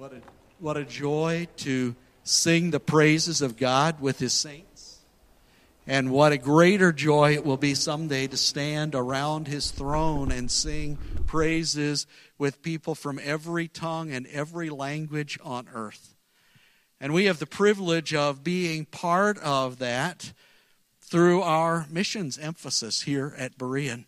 What a, what a joy to sing the praises of God with His saints. And what a greater joy it will be someday to stand around His throne and sing praises with people from every tongue and every language on earth. And we have the privilege of being part of that through our missions emphasis here at Berean.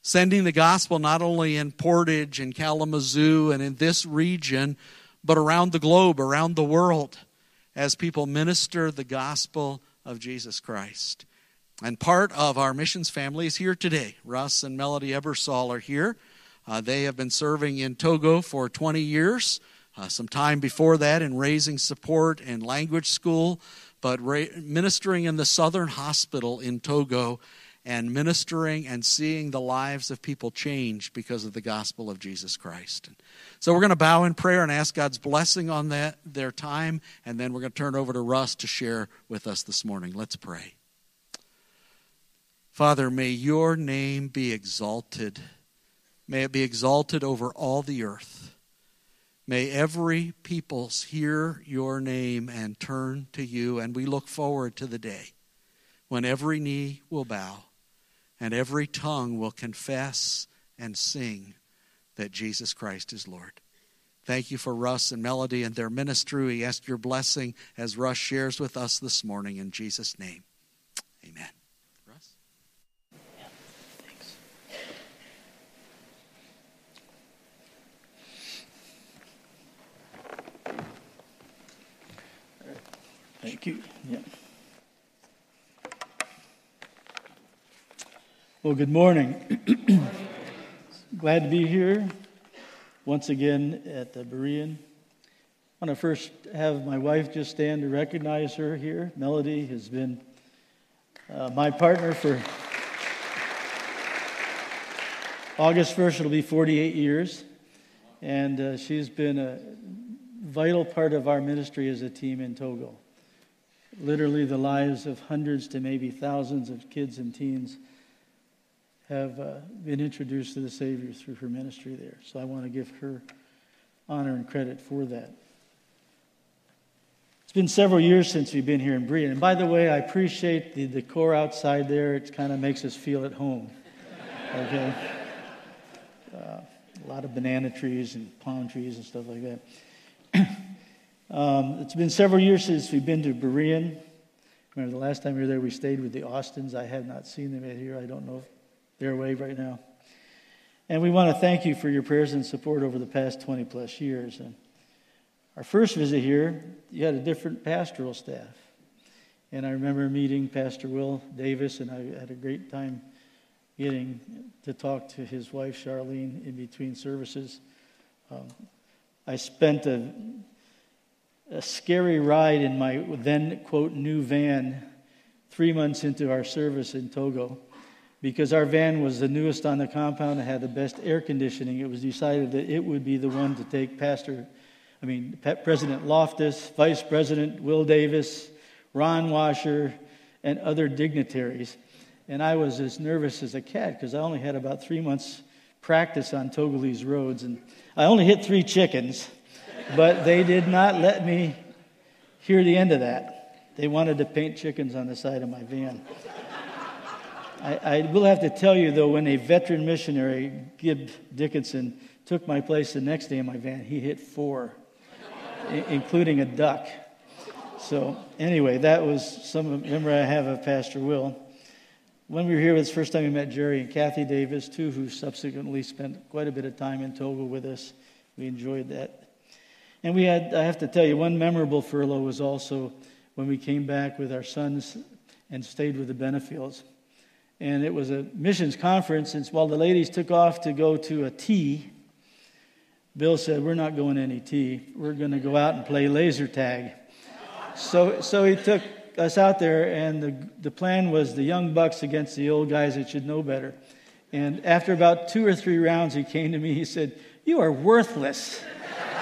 Sending the gospel not only in Portage and Kalamazoo and in this region, but around the globe, around the world, as people minister the gospel of Jesus Christ. And part of our missions family is here today. Russ and Melody Ebersole are here. Uh, they have been serving in Togo for 20 years, uh, some time before that in raising support and language school, but ra- ministering in the Southern Hospital in Togo and ministering and seeing the lives of people change because of the gospel of Jesus Christ. So we're going to bow in prayer and ask God's blessing on that their time, and then we're going to turn over to Russ to share with us this morning. Let's pray. Father, may your name be exalted. May it be exalted over all the earth. May every peoples hear your name and turn to you, and we look forward to the day when every knee will bow and every tongue will confess and sing that Jesus Christ is Lord. Thank you for Russ and Melody and their ministry. We ask your blessing as Russ shares with us this morning in Jesus' name. Amen. Russ? Yeah, thanks. Thank you. Yeah. Well, good morning. Glad to be here once again at the Berean. I want to first have my wife just stand to recognize her here. Melody has been uh, my partner for August 1st, it'll be 48 years. And uh, she's been a vital part of our ministry as a team in Togo. Literally, the lives of hundreds to maybe thousands of kids and teens have uh, been introduced to the Savior through her ministry there. So I want to give her honor and credit for that. It's been several years since we've been here in Berean. And by the way, I appreciate the decor outside there. It kind of makes us feel at home. Okay? Uh, a lot of banana trees and palm trees and stuff like that. um, it's been several years since we've been to Berean. Remember the last time we were there, we stayed with the Austins. I have not seen them yet here. I don't know if their way right now. And we want to thank you for your prayers and support over the past 20 plus years. And our first visit here, you had a different pastoral staff. And I remember meeting Pastor Will Davis, and I had a great time getting to talk to his wife, Charlene, in between services. Um, I spent a, a scary ride in my then, quote, new van three months into our service in Togo because our van was the newest on the compound and had the best air conditioning, it was decided that it would be the one to take Pastor, I mean, President Loftis, Vice President Will Davis, Ron Washer, and other dignitaries. And I was as nervous as a cat because I only had about three months practice on Togolese roads. And I only hit three chickens, but they did not let me hear the end of that. They wanted to paint chickens on the side of my van. I, I, will have to tell you, though, when a veteran missionary, Gib Dickinson, took my place the next day in my van, he hit four, including a duck. So, anyway, that was some memory I have of Pastor Will. When we were here, it was the first time we met Jerry and Kathy Davis, too, who subsequently spent quite a bit of time in Togo with us. We enjoyed that. And we had, I have to tell you, one memorable furlough was also when we came back with our sons and stayed with the Benefields and it was a missions conference. And while the ladies took off to go to a tea, Bill said, We're not going to any tea. We're going to go out and play laser tag. So, so he took us out there, and the, the plan was the young bucks against the old guys that should know better. And after about two or three rounds, he came to me. He said, You are worthless.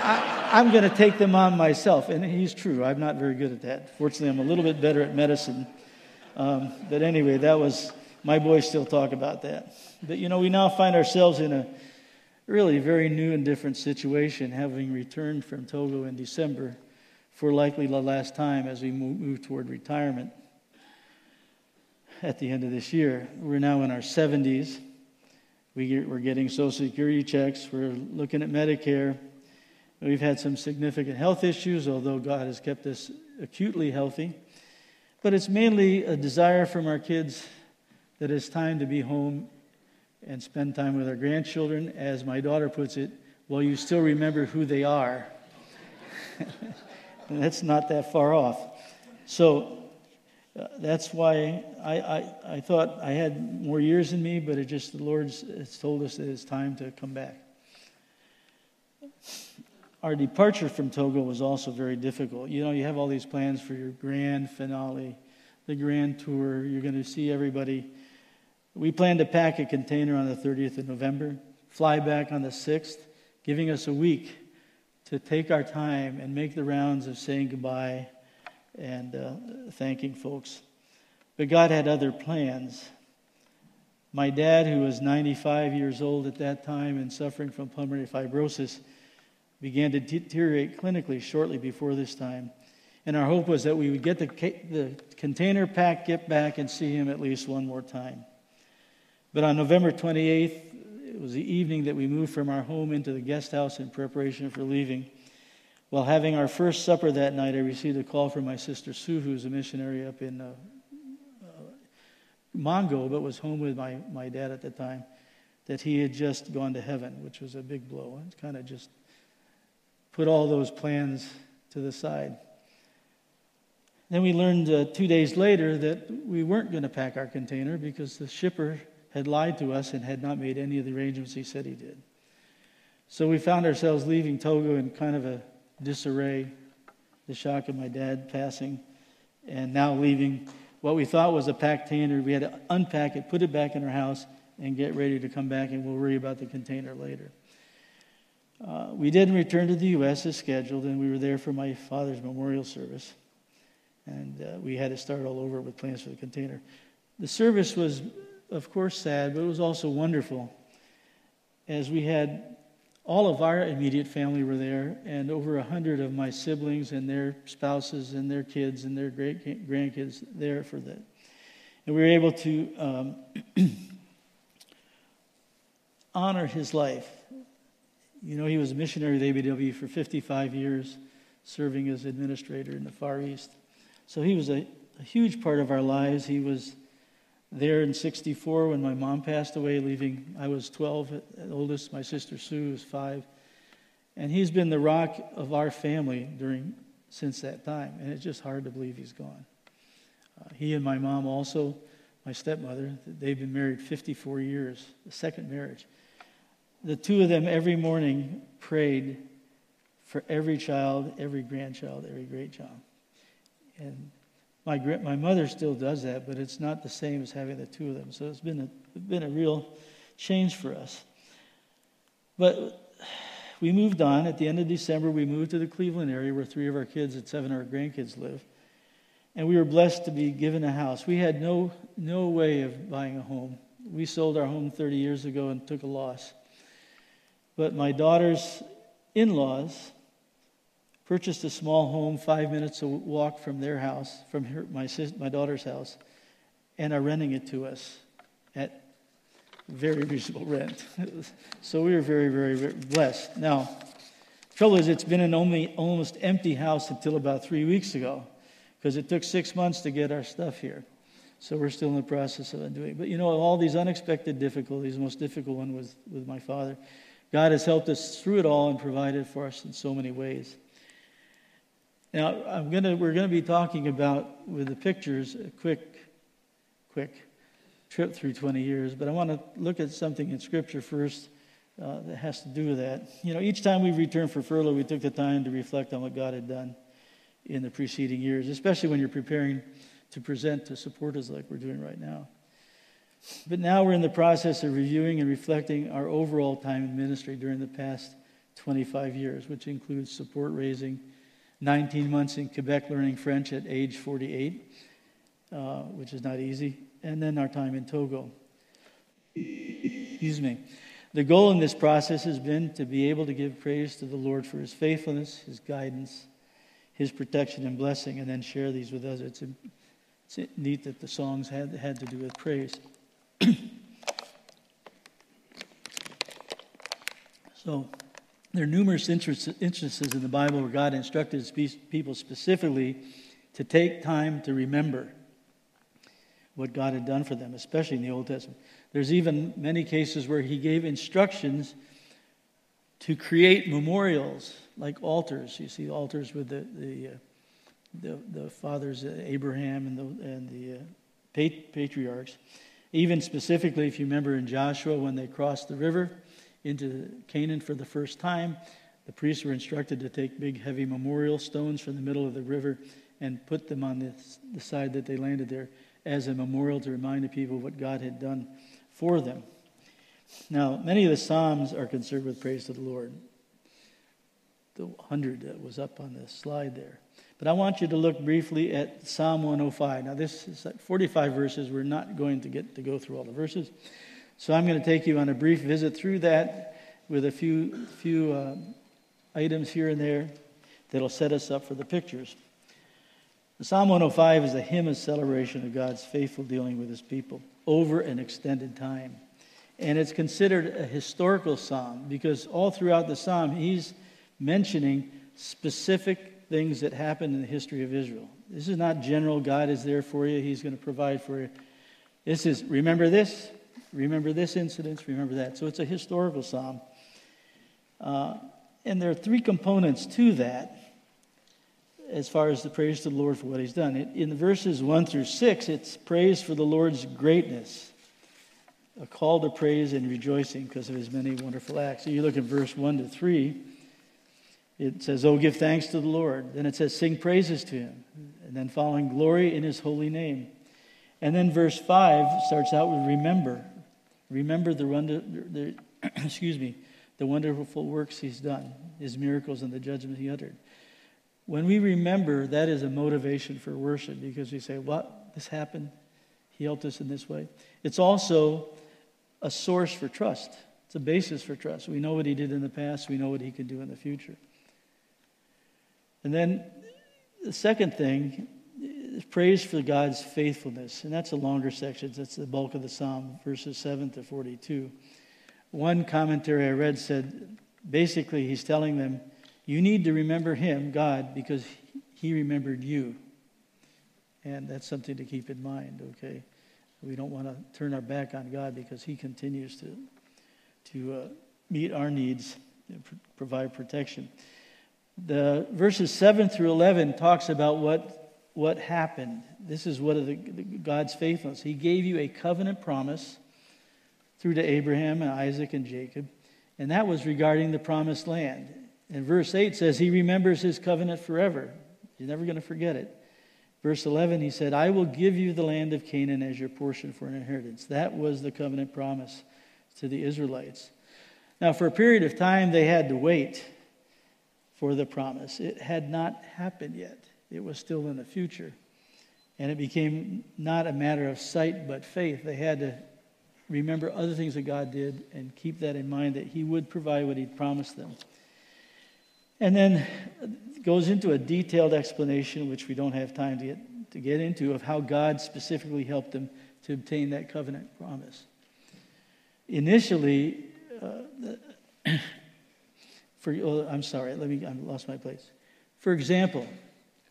I, am going to take them on myself. And he's true. I'm not very good at that. Fortunately, I'm a little bit better at medicine. Um, but anyway, that was my boys still talk about that. But you know, we now find ourselves in a, really very new and different situation, having returned from Togo in December for likely the last time as we move toward retirement at the end of this year. We're now in our 70s. We we're getting Social Security checks. We're looking at Medicare. We've had some significant health issues, although God has kept us acutely healthy. But it's mainly a desire from our kids that it's time to be home and spend time with our grandchildren. As my daughter puts it, well, you still remember who they are. that's not that far off. So uh, that's why I, I, I thought I had more years in me, but it just, the Lord has told us that it's time to come back. Our departure from Togo was also very difficult. You know, you have all these plans for your grand finale, the grand tour. You're going to see everybody. We planned to pack a container on the 30th of November, fly back on the 6th, giving us a week to take our time and make the rounds of saying goodbye and uh, thanking folks. But God had other plans. My dad, who was 95 years old at that time and suffering from pulmonary fibrosis, began to deteriorate clinically shortly before this time. And our hope was that we would get the, the container packed, get back, and see him at least one more time. But on November 28th, it was the evening that we moved from our home into the guest house in preparation for leaving. While having our first supper that night, I received a call from my sister Sue, who's a missionary up in uh, uh, Mango, but was home with my, my dad at the time, that he had just gone to heaven, which was a big blow. It kind of just put all those plans to the side. Then we learned uh, two days later that we weren't going to pack our container because the shipper had lied to us and had not made any of the arrangements he said he did. So we found ourselves leaving Togo in kind of a disarray, the shock of my dad passing, and now leaving what we thought was a packed container. We had to unpack it, put it back in our house, and get ready to come back, and we'll worry about the container later. Uh, we did return to the U.S. as scheduled, and we were there for my father's memorial service. And uh, we had to start all over with plans for the container. The service was, of course, sad, but it was also wonderful, as we had all of our immediate family were there, and over a hundred of my siblings and their spouses and their kids and their great grandkids there for that. And we were able to um, honor his life. You know, he was a missionary with ABW for 55 years, serving as administrator in the Far East. So he was a, a huge part of our lives. He was there in 64 when my mom passed away, leaving, I was 12 at oldest, my sister Sue was five. And he's been the rock of our family during since that time. And it's just hard to believe he's gone. Uh, he and my mom also, my stepmother, they've been married 54 years, the second marriage. The two of them every morning prayed for every child, every grandchild, every great child. And my, my mother still does that, but it's not the same as having the two of them. So it's been a, been a real change for us. But we moved on. At the end of December, we moved to the Cleveland area where three of our kids and seven of our grandkids live. And we were blessed to be given a house. We had no, no way of buying a home. We sold our home 30 years ago and took a loss. But my daughter's in laws purchased a small home five minutes a walk from their house, from her, my, sis, my daughter's house, and are renting it to us at very reasonable rent. so we were very, very, very blessed. Now, trouble is, it's been an only, almost empty house until about three weeks ago because it took six months to get our stuff here. So we're still in the process of undoing. But you know, all these unexpected difficulties, the most difficult one was with my father. God has helped us through it all and provided for us in so many ways. Now, I'm gonna, we're going to be talking about, with the pictures, a quick, quick trip through 20 years, but I want to look at something in Scripture first uh, that has to do with that. You know, each time we returned for furlough, we took the time to reflect on what God had done in the preceding years, especially when you're preparing to present to supporters like we're doing right now. But now we're in the process of reviewing and reflecting our overall time in ministry during the past 25 years, which includes support raising 19 months in Quebec learning French at age 48, uh, which is not easy, and then our time in Togo. Excuse me. The goal in this process has been to be able to give praise to the Lord for his faithfulness, his guidance, his protection and blessing, and then share these with others. It's, it's neat that the songs had, had to do with praise. so, there are numerous instances in the Bible where God instructed his people specifically to take time to remember what God had done for them, especially in the Old Testament. There's even many cases where he gave instructions to create memorials like altars. You see altars with the, the, uh, the, the, fathers, uh, Abraham and the, and the uh, patriarchs. Even specifically, if you remember in Joshua when they crossed the river into Canaan for the first time, the priests were instructed to take big, heavy memorial stones from the middle of the river and put them on the, side that they landed there as a memorial to remind the people what God had done for them. Now, many of the Psalms are concerned with praise to the Lord. The 100 that was up on the slide there. But I want you to look briefly at Psalm 105. Now, this is 45 verses. We're not going to get to go through all the verses. So I'm going to take you on a brief visit through that with a few, few uh, items here and there that'll set us up for the pictures. Psalm 105 is a hymn of celebration of God's faithful dealing with his people over an extended time. And it's considered a historical psalm because all throughout the psalm, he's mentioning specific things that happened in the history of Israel. This is not general, God is there for you, he's going to provide for you. This is, remember this, remember this incident, remember that. So it's a historical psalm. Uh, and there are three components to that as far as the praise to the Lord for what he's done. In the verses 1 through 6, it's praise for the Lord's greatness, a call to praise and rejoicing because of his many wonderful acts. So you look at verse 1 to 3, it says, Oh, give thanks to the Lord. Then it says, Sing praises to him. And then following, Glory in his holy name. And then verse 5 starts out with remember. Remember the, the excuse me, the wonderful works he's done, his miracles and the judgment he uttered. When we remember, that is a motivation for worship because we say, What? This happened. He helped us in this way. It's also a source for trust. It's a basis for trust. We know what he did in the past, we know what he can do in the future. And then the second thing is praise for God's faithfulness. And that's a longer section. That's the bulk of the psalm, verses 7 to 42. One commentary I read said basically he's telling them, you need to remember Him, God, because He remembered you. And that's something to keep in mind, okay? We don't want to turn our back on God because He continues to, to uh, meet our needs and pr- provide protection. The verses 7 through 11 talks about what, what happened. This is what the, the, God's faithfulness. He gave you a covenant promise through to Abraham and Isaac and Jacob, and that was regarding the promised land. And verse 8 says, He remembers His covenant forever. He's never going to forget it. Verse 11, He said, I will give you the land of Canaan as your portion for an inheritance. That was the covenant promise to the Israelites. Now, for a period of time, they had to wait for the promise. It had not happened yet, it was still in the future. And it became not a matter of sight but faith. They had to remember other things that God did and keep that in mind that He would provide what He'd promised them. And then goes into a detailed explanation, which we don't have time to get, to get into, of how God specifically helped them to obtain that covenant promise. Initially, uh, for, oh, I'm sorry, let me, I lost my place. For example,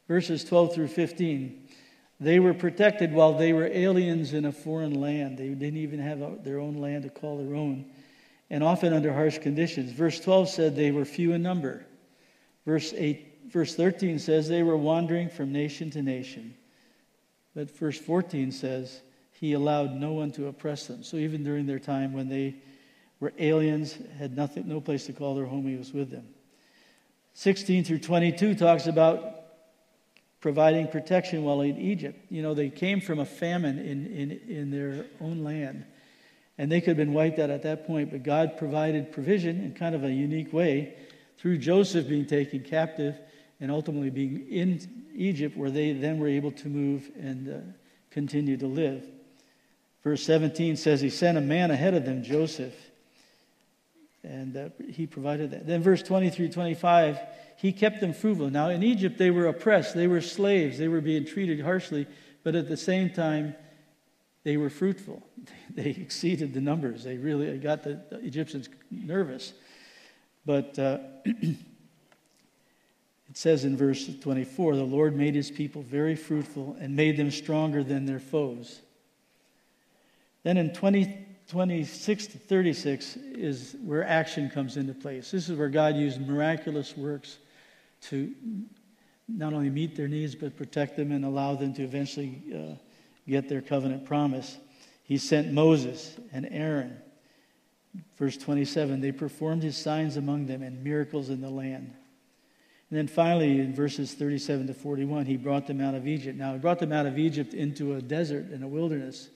verses 12 through 15, they were protected while they were aliens in a foreign land. They didn't even have their own land to call their own, and often under harsh conditions. Verse 12 said they were few in number. Verse, 8, verse 13 says they were wandering from nation to nation. But verse 14 says he allowed no one to oppress them. So even during their time when they were aliens, had nothing, no place to call their home, he was with them. 16 through 22 talks about providing protection while in Egypt. You know, they came from a famine in, in, in their own land, and they could have been wiped out at that point, but God provided provision in kind of a unique way through Joseph being taken captive and ultimately being in Egypt, where they then were able to move and uh, continue to live. Verse 17 says, He sent a man ahead of them, Joseph, And uh, he provided that. Then, verse 20 through 25, he kept them fruitful. Now, in Egypt, they were oppressed, they were slaves, they were being treated harshly, but at the same time, they were fruitful. They exceeded the numbers. They really got the Egyptians nervous. But uh, it says in verse 24 the Lord made his people very fruitful and made them stronger than their foes. Then in 20, 26 to 36 is where action comes into place. This is where God used miraculous works to not only meet their needs, but protect them and allow them to eventually uh, get their covenant promise. He sent Moses and Aaron. Verse 27 they performed his signs among them and miracles in the land. And then finally, in verses 37 to 41, he brought them out of Egypt. Now, he brought them out of Egypt into a desert and a wilderness,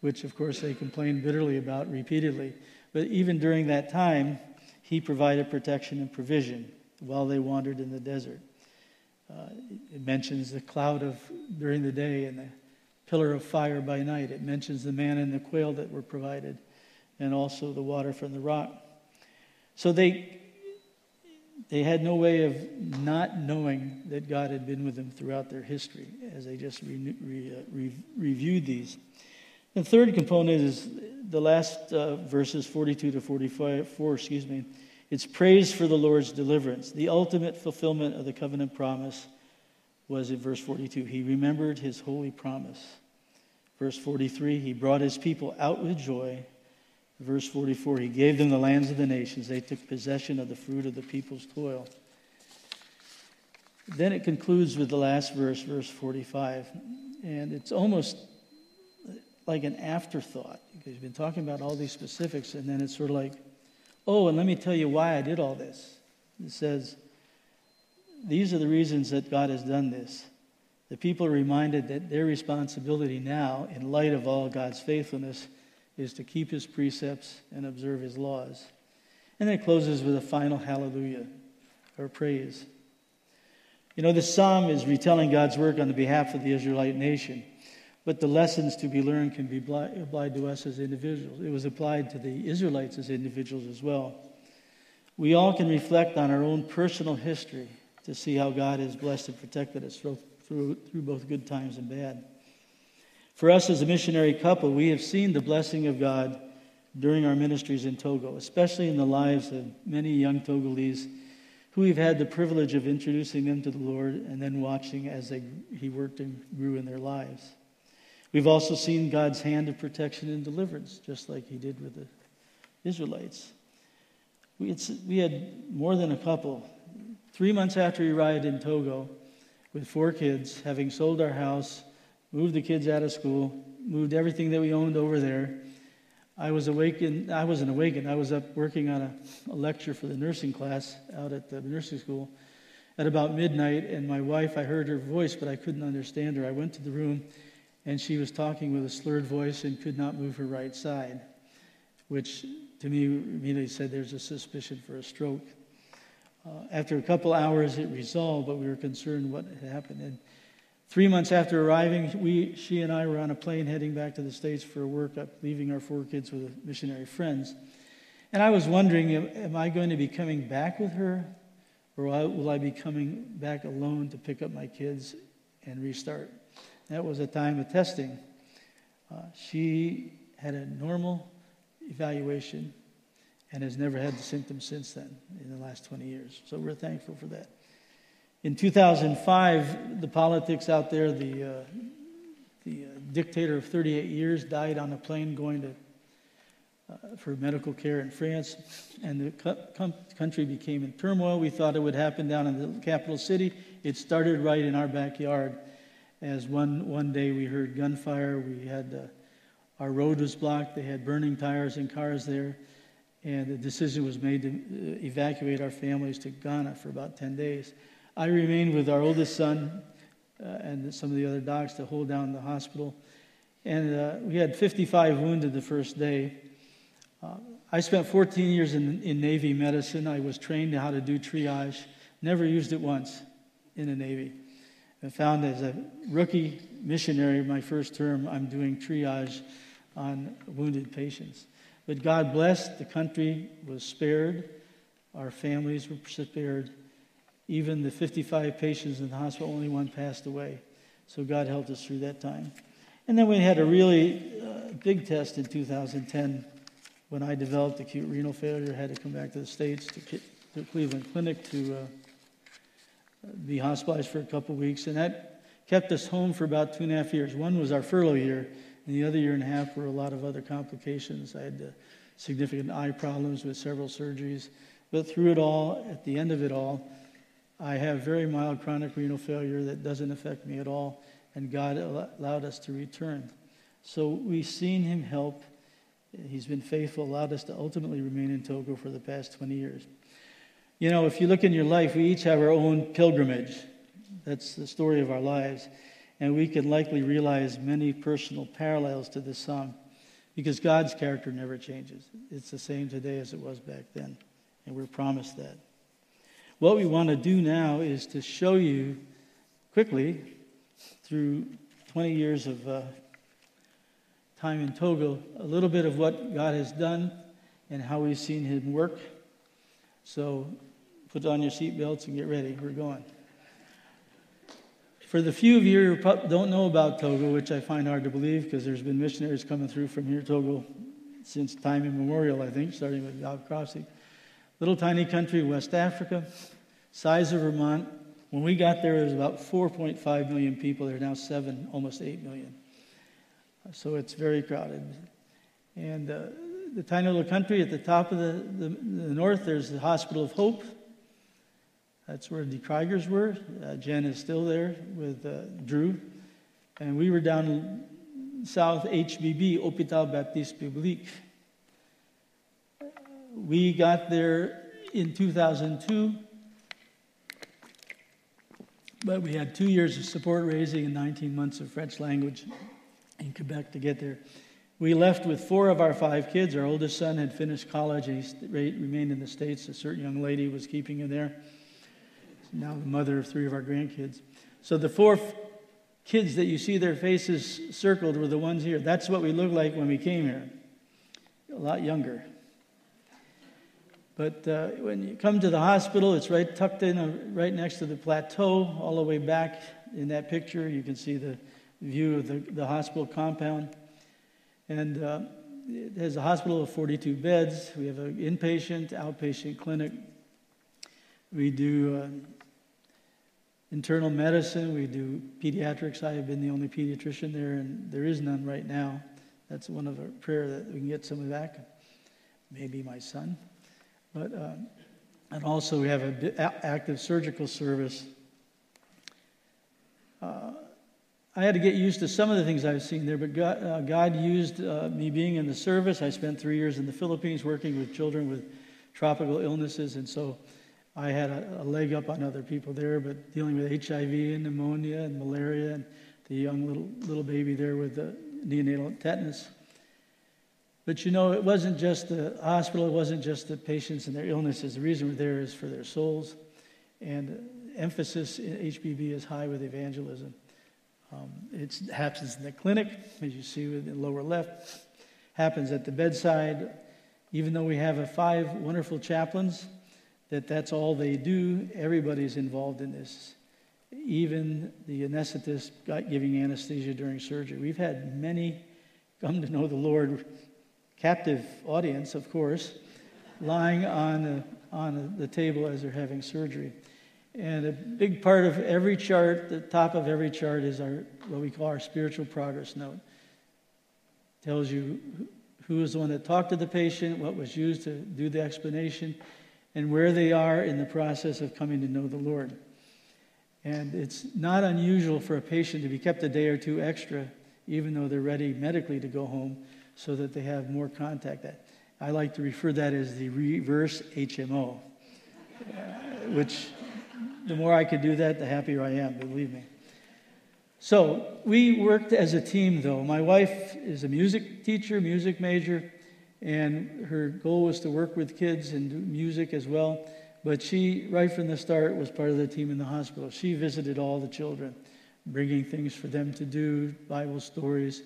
which, of course, they complained bitterly about repeatedly. But even during that time, he provided protection and provision while they wandered in the desert. Uh, it mentions the cloud of during the day and the pillar of fire by night. It mentions the man and the quail that were provided, and also the water from the rock. So they they had no way of not knowing that God had been with them throughout their history as they just re, re, uh, re, reviewed these. The third component is the last uh, verses 42 to 44, excuse me. It's praise for the Lord's deliverance. The ultimate fulfillment of the covenant promise was in verse 42. He remembered his holy promise. Verse 43, he brought his people out with joy. Verse 44, he gave them the lands of the nations. They took possession of the fruit of the people's toil. Then it concludes with the last verse, verse 45. And it's almost like an afterthought because you've been talking about all these specifics, and then it's sort of like, oh, and let me tell you why I did all this. It says, these are the reasons that God has done this. The people are reminded that their responsibility now, in light of all God's faithfulness, is to keep his precepts and observe his laws. And then it closes with a final hallelujah or praise. You know, this psalm is retelling God's work on the behalf of the Israelite nation, but the lessons to be learned can be applied to us as individuals. It was applied to the Israelites as individuals as well. We all can reflect on our own personal history to see how God has blessed and protected us through, through, through both good times and bad. For us as a missionary couple, we have seen the blessing of God during our ministries in Togo, especially in the lives of many young Togolese who we've had the privilege of introducing them to the Lord and then watching as they, He worked and grew in their lives. We've also seen God's hand of protection and deliverance, just like He did with the Israelites. We had, we had more than a couple Three months after we arrived in Togo with four kids, having sold our house, moved the kids out of school, moved everything that we owned over there, I was awakened. I wasn't awakened. I was up working on a, a lecture for the nursing class out at the nursing school at about midnight, and my wife, I heard her voice, but I couldn't understand her. I went to the room, and she was talking with a slurred voice and could not move her right side, which to me immediately said there's a suspicion for a stroke. Uh, after a couple hours, it resolved, but we were concerned what had happened. And three months after arriving, we, she and I were on a plane heading back to the States for work, leaving our four kids with missionary friends. And I was wondering, am, am I going to be coming back with her, or will I be coming back alone to pick up my kids and restart? That was a time of testing. Uh, she had a normal evaluation and has never had the symptoms since then in the last 20 years. So we're thankful for that. In 2005, the politics out there, the, uh, the uh, dictator of 38 years died on a plane going to, uh, for medical care in France, and the co- country became in turmoil. We thought it would happen down in the capital city. It started right in our backyard. As one, one day we heard gunfire, we had uh, our road was blocked, they had burning tires and cars there and the decision was made to uh, evacuate our families to Ghana for about 10 days. I remained with our oldest son uh, and some of the other docs to hold down the hospital. And uh, we had 55 wounded the first day. Uh, I spent 14 years in, in Navy medicine. I was trained how to do triage, never used it once in the Navy. I found as a rookie missionary, my first term, I'm doing triage on wounded patients. But God blessed, the country was spared, our families were spared. Even the 55 patients in the hospital, only one passed away. So God helped us through that time. And then we had a really uh, big test in 2010 when I developed acute renal failure, had to come back to the States to, to Cleveland Clinic to uh, be hospitalized for a couple weeks. And that kept us home for about two and a half years. One was our furlough year, and the other year and a half were a lot of other complications. I had uh, significant eye problems with several surgeries. But through it all, at the end of it all, I have very mild chronic renal failure that doesn't affect me at all and God allowed us to return. So we've seen him help. He's been faithful, allowed us to ultimately remain in Togo for the past 20 years. You know, if you look in your life, we each have our own pilgrimage. That's the story of our lives. And we can likely realize many personal parallels to this psalm because God's character never changes. It's the same today as it was back then. And we're promised that. What we want to do now is to show you quickly through 20 years of uh, time in Togo, a little bit of what God has done and how we've seen Him work. So put on your seatbelts and get ready. We're going. For the few of you who don't know about Togo, which I find hard to believe because there's been missionaries coming through from here, Togo, since time immemorial, I think, starting with Bob Crossley. Little tiny country, West Africa, size of Vermont, when we got there, there was about 4.5 million people. There are now seven, almost 8 million. So it's very crowded. And uh, the tiny little country at the top of the, the, the, north, there's the Hospital of Hope. That's where the Krigers were. Uh, Jen is still there with uh, Drew. And we were down south, HBB, Hôpital Baptiste Biblique. We got there in 2002. But we had two years of support raising and 19 months of French language in Quebec to get there. We left with four of our five kids. Our oldest son had finished college and he remained in the States. A certain young lady was keeping him there. Now the mother of three of our grandkids. So the four kids that you see their faces circled were the ones here. That's what we looked like when we came here. A lot younger. But uh, when you come to the hospital, it's right tucked in, uh, right next to the plateau, all the way back in that picture. You can see the view of the, the hospital compound. And uh, it has a hospital of 42 beds. We have an inpatient, outpatient clinic. We do uh, internal medicine. We do pediatrics. I have been the only pediatrician there, and there is none right now. That's one of our prayer that we can get someone back. Maybe my son. But, uh, and also, we have an active surgical service. Uh, I had to get used to some of the things I've seen there, but God, uh, God used uh, me being in the service. I spent three years in the Philippines working with children with tropical illnesses, and so I had a, a leg up on other people there, but dealing with HIV and pneumonia and malaria, and the young little, little baby there with the neonatal tetanus. But you know, it wasn't just the hospital, it wasn't just the patients and their illnesses. The reason we're there is for their souls. And emphasis in HBB is high with evangelism. Um, it happens in the clinic, as you see in the lower left, happens at the bedside. Even though we have five wonderful chaplains, that that's all they do, everybody's involved in this. Even the anesthetist giving anesthesia during surgery. We've had many come to know the Lord captive audience, of course, lying on the, on the table as they're having surgery. And a big part of every chart, the top of every chart is our what we call our spiritual progress note. Tells you who is the one that talked to the patient, what was used to do the explanation, and where they are in the process of coming to know the Lord. And it's not unusual for a patient to be kept a day or two extra, even though they're ready medically to go home, so that they have more contact. I like to refer that as the reverse HMO, uh, which the more I could do that, the happier I am, believe me. So we worked as a team, though. My wife is a music teacher, music major, and her goal was to work with kids and do music as well. But she, right from the start, was part of the team in the hospital. She visited all the children, bringing things for them to do, Bible stories.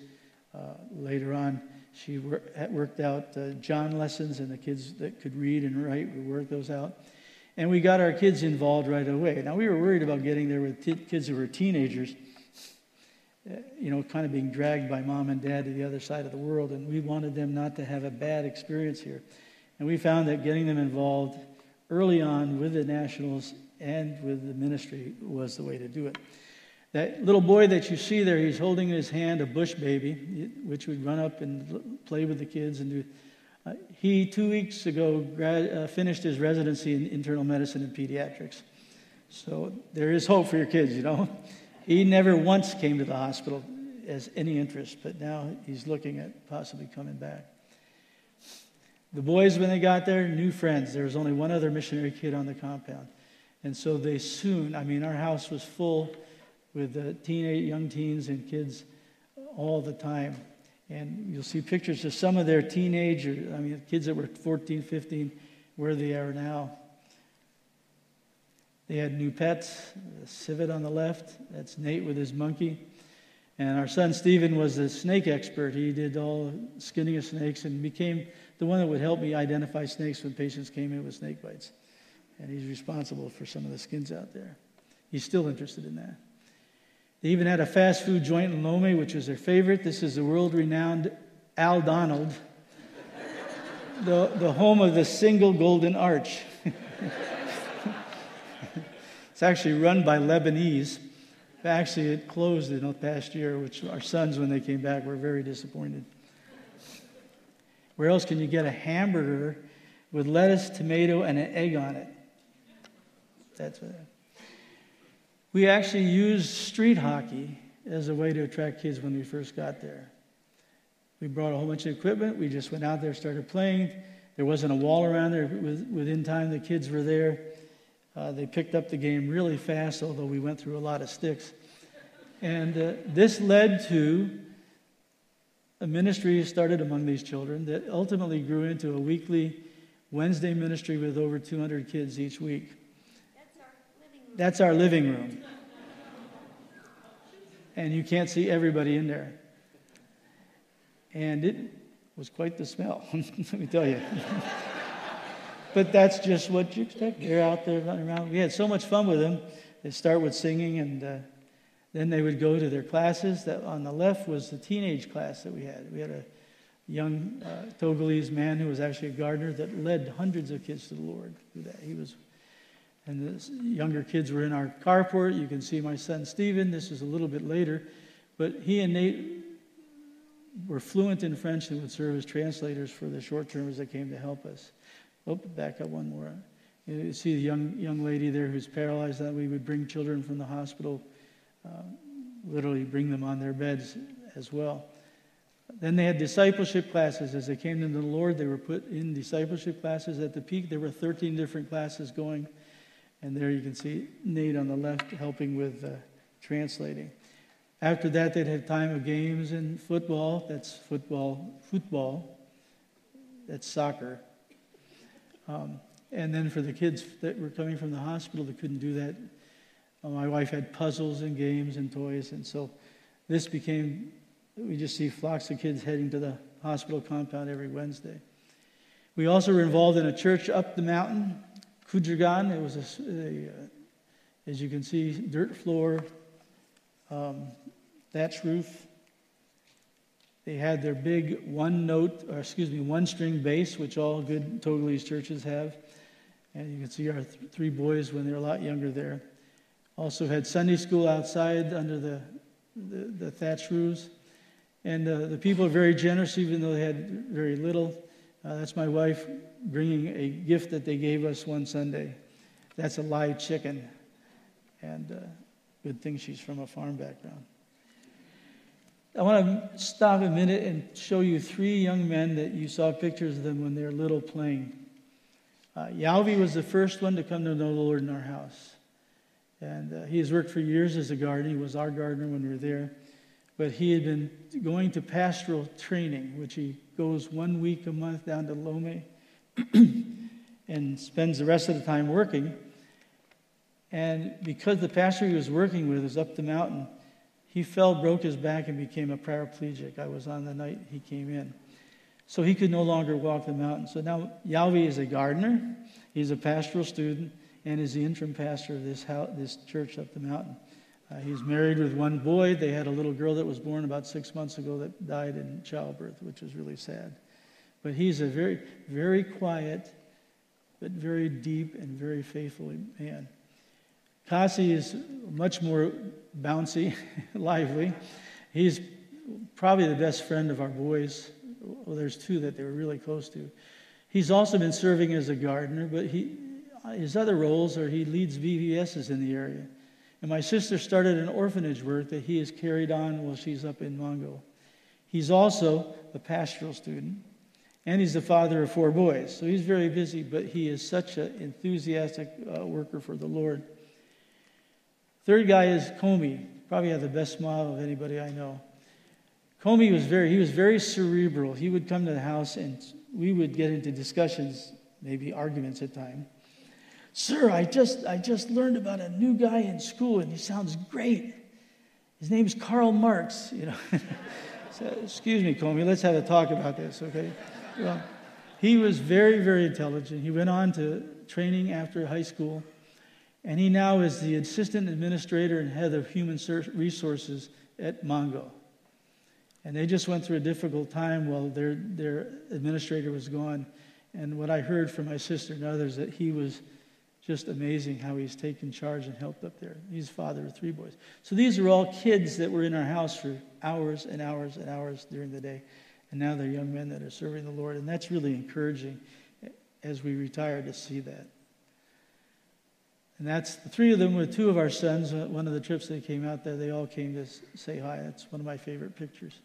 Uh, later on, She worked out uh, John lessons, and the kids that could read and write, we worked those out. And we got our kids involved right away. Now, we were worried about getting there with t- kids who were teenagers, you know, kind of being dragged by mom and dad to the other side of the world, and we wanted them not to have a bad experience here. And we found that getting them involved early on with the Nationals and with the ministry was the way to do it. That little boy that you see there, he's holding in his hand a bush baby, which would run up and play with the kids and do. Uh, he, two weeks ago, grad, uh, finished his residency in internal medicine and pediatrics. So there is hope for your kids, you know. He never once came to the hospital as any interest, but now he's looking at possibly coming back. The boys, when they got there, new friends. There was only one other missionary kid on the compound. And so they soon, I mean, our house was full with teenage, young teens and kids all the time. And you'll see pictures of some of their teenagers, I mean, kids that were 14, 15, where they are now. They had new pets, civet on the left, that's Nate with his monkey. And our son Stephen was the snake expert. He did all skinning of snakes and became the one that would help me identify snakes when patients came in with snake bites. And he's responsible for some of the skins out there. He's still interested in that. They even had a fast food joint in Lome, which was their favorite. This is the world renowned Al Donald, the, the home of the single golden arch. it's actually run by Lebanese. Actually, it closed in the past year, which our sons, when they came back, were very disappointed. Where else can you get a hamburger with lettuce, tomato, and an egg on it? That's what. We actually used street hockey as a way to attract kids when we first got there. We brought a whole bunch of equipment. We just went out there, started playing. There wasn't a wall around there. Within time, the kids were there. Uh, they picked up the game really fast, although we went through a lot of sticks. And uh, this led to a ministry started among these children that ultimately grew into a weekly Wednesday ministry with over 200 kids each week. That's our living room. And you can't see everybody in there. And it was quite the smell, let me tell you. but that's just what you expect. They're out there running around. We had so much fun with them. They start with singing, and uh, then they would go to their classes. That on the left was the teenage class that we had. We had a young uh, Togolese man who was actually a gardener that led hundreds of kids to the Lord through that. He was and the younger kids were in our carport. You can see my son Stephen. This is a little bit later. But he and Nate were fluent in French and would serve as translators for the short termers that came to help us. Oh, back up one more. You see the young, young lady there who's paralyzed. That we would bring children from the hospital, uh, literally bring them on their beds as well. Then they had discipleship classes. As they came into the Lord, they were put in discipleship classes. At the peak, there were 13 different classes going. And there you can see Nate on the left helping with uh, translating. After that, they'd have time of games and football. That's football. Football. That's soccer. Um, and then for the kids that were coming from the hospital that couldn't do that, uh, my wife had puzzles and games and toys. And so this became, we just see flocks of kids heading to the hospital compound every Wednesday. We also were involved in a church up the mountain Kudragan, it was a, a, uh, as you can see, dirt floor, um, thatch roof. They had their big one note, or excuse me, one string bass, which all good Togolese churches have. And you can see our th- three boys when they're a lot younger there. Also had Sunday school outside under the, the, the thatch roofs. And uh, the people are very generous, even though they had very little. Uh, that's my wife bringing a gift that they gave us one Sunday. That's a live chicken. And uh, good thing she's from a farm background. I want to stop a minute and show you three young men that you saw pictures of them when they were little playing. Uh, Yalvi was the first one to come to know the Lord in our house. And uh, he has worked for years as a gardener. He was our gardener when we were there. But he had been going to pastoral training, which he goes one week a month down to Lome and spends the rest of the time working. And because the pastor he was working with was up the mountain, he fell, broke his back, and became a paraplegic. I was on the night he came in. So he could no longer walk the mountain. So now Yahweh is a gardener, he's a pastoral student, and is the interim pastor of this, house, this church up the mountain. Uh, he's married with one boy. They had a little girl that was born about six months ago that died in childbirth, which was really sad. But he's a very, very quiet, but very deep and very faithful man. Kasi is much more bouncy, lively. He's probably the best friend of our boys. Well, there's two that they were really close to. He's also been serving as a gardener, but he, his other roles are he leads VBSs in the area. And my sister started an orphanage work that he has carried on while she's up in Mango. He's also a pastoral student, and he's the father of four boys. So he's very busy, but he is such an enthusiastic uh, worker for the Lord. Third guy is Komi. Probably had the best smile of anybody I know. Komi was very, he was very cerebral. He would come to the house and we would get into discussions, maybe arguments at times. Sir, I just, I just learned about a new guy in school and he sounds great. His name's Karl Marx, you know. so, excuse me, Komi, let's have a talk about this, okay? Well, he was very, very intelligent. He went on to training after high school, and he now is the assistant administrator and head of human resources at Mango. And they just went through a difficult time while their, their administrator was gone. And what I heard from my sister and others that he was just amazing how he's taken charge and helped up there. He's father of three boys. So these are all kids that were in our house for hours and hours and hours during the day. And now they're young men that are serving the Lord. And that's really encouraging as we retire to see that. And that's the three of them with two of our sons. Uh, one of the trips they came out there, they all came to say hi. That's one of my favorite pictures.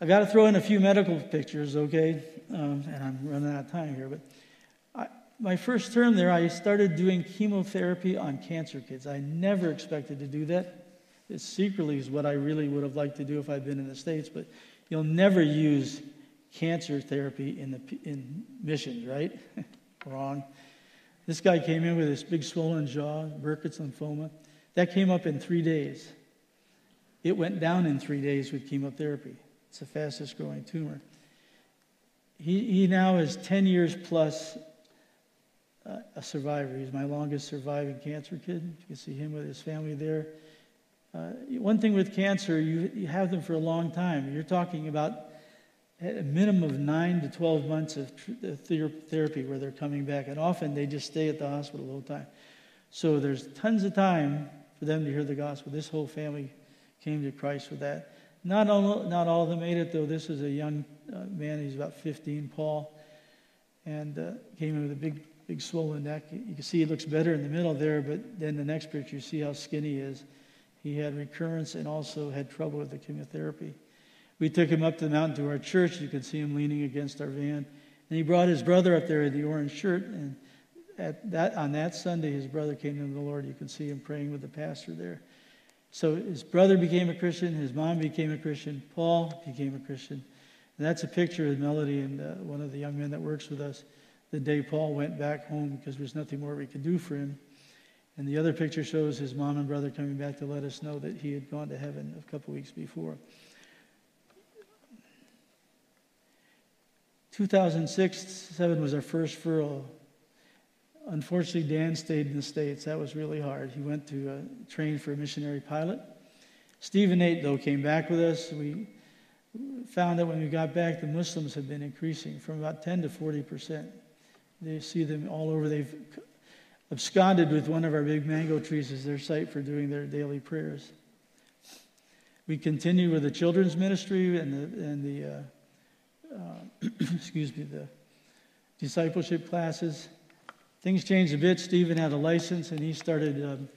I've got to throw in a few medical pictures, okay? Um, and I'm running out of time here, but my first term there, I started doing chemotherapy on cancer kids. I never expected to do that. It secretly is what I really would have liked to do if I'd been in the States, but you'll never use cancer therapy in, the, in missions, right? Wrong. This guy came in with this big swollen jaw, Burkitt's lymphoma. That came up in three days. It went down in three days with chemotherapy. It's the fastest growing tumor. He, he now is 10 years plus uh, a survivor. He's my longest surviving cancer kid. You can see him with his family there. Uh, one thing with cancer, you, you have them for a long time. You're talking about a minimum of 9 to 12 months of therapy where they're coming back. And often they just stay at the hospital the whole time. So there's tons of time for them to hear the gospel. This whole family came to Christ with that. Not all, not all of them made it, though. This is a young uh, man. He's about 15, Paul, and uh, came in with a big big swollen neck. You can see he looks better in the middle there, but then the next picture, you see how skinny he is. He had recurrence and also had trouble with the chemotherapy. We took him up the mountain to our church. You could see him leaning against our van. And he brought his brother up there in the orange shirt. And at that, on that Sunday, his brother came to the Lord. You can see him praying with the pastor there. So his brother became a Christian. His mom became a Christian. Paul became a Christian. And that's a picture of Melody and uh, one of the young men that works with us the day Paul went back home because there's nothing more we could do for him. And the other picture shows his mom and brother coming back to let us know that he had gone to heaven a couple weeks before. 2006 7 was our first furlough. Unfortunately, Dan stayed in the States. That was really hard. He went to uh, train for a missionary pilot. Steve and Nate, though, came back with us. We found that when we got back, the Muslims had been increasing from about 10 to 40 percent. They see them all over. They've absconded with one of our big mango trees as their site for doing their daily prayers. We continue with the children's ministry and the, and the uh, uh, excuse me, the discipleship classes. Things changed a bit. Stephen had a license and he started um,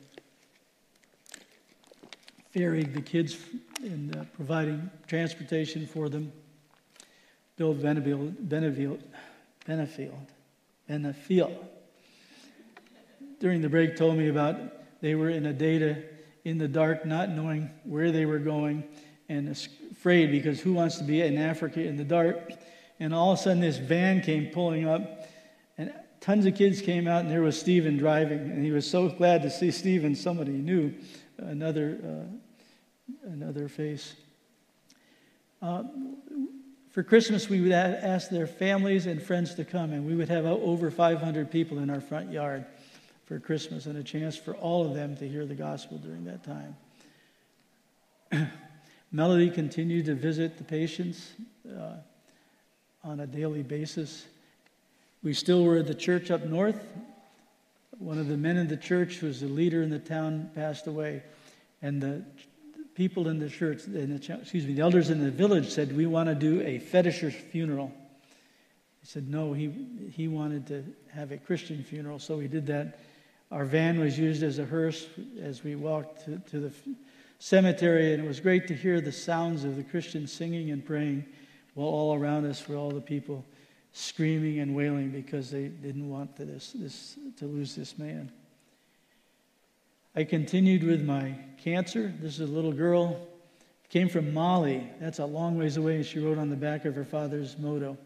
ferrying the kids and uh, providing transportation for them. Bill Benefield, Benefield, Benefield and the field. During the break, told me about they were in a data in the dark, not knowing where they were going, and afraid because who wants to be in Africa in the dark? And all of a sudden, this van came pulling up, and tons of kids came out, and there was Stephen driving, and he was so glad to see Stephen, somebody he knew, another uh, another face. Uh, For Christmas, we would ask their families and friends to come, and we would have over 500 people in our front yard for Christmas and a chance for all of them to hear the gospel during that time. Melody continued to visit the patients uh, on a daily basis. We still were at the church up north. One of the men in the church who was the leader in the town passed away, and the people in the church, in the, excuse me, the elders in the village said, "We want to do a fetisher funeral." He said, "No, he he wanted to have a Christian funeral, so we did that." Our van was used as a hearse as we walked to, to the cemetery, and it was great to hear the sounds of the Christians singing and praying while all around us were all the people screaming and wailing because they didn't want this, this, to lose this man. I continued with my cancer. This is a little girl, came from Mali. That's a long ways away, she wrote on the back of her father's moto.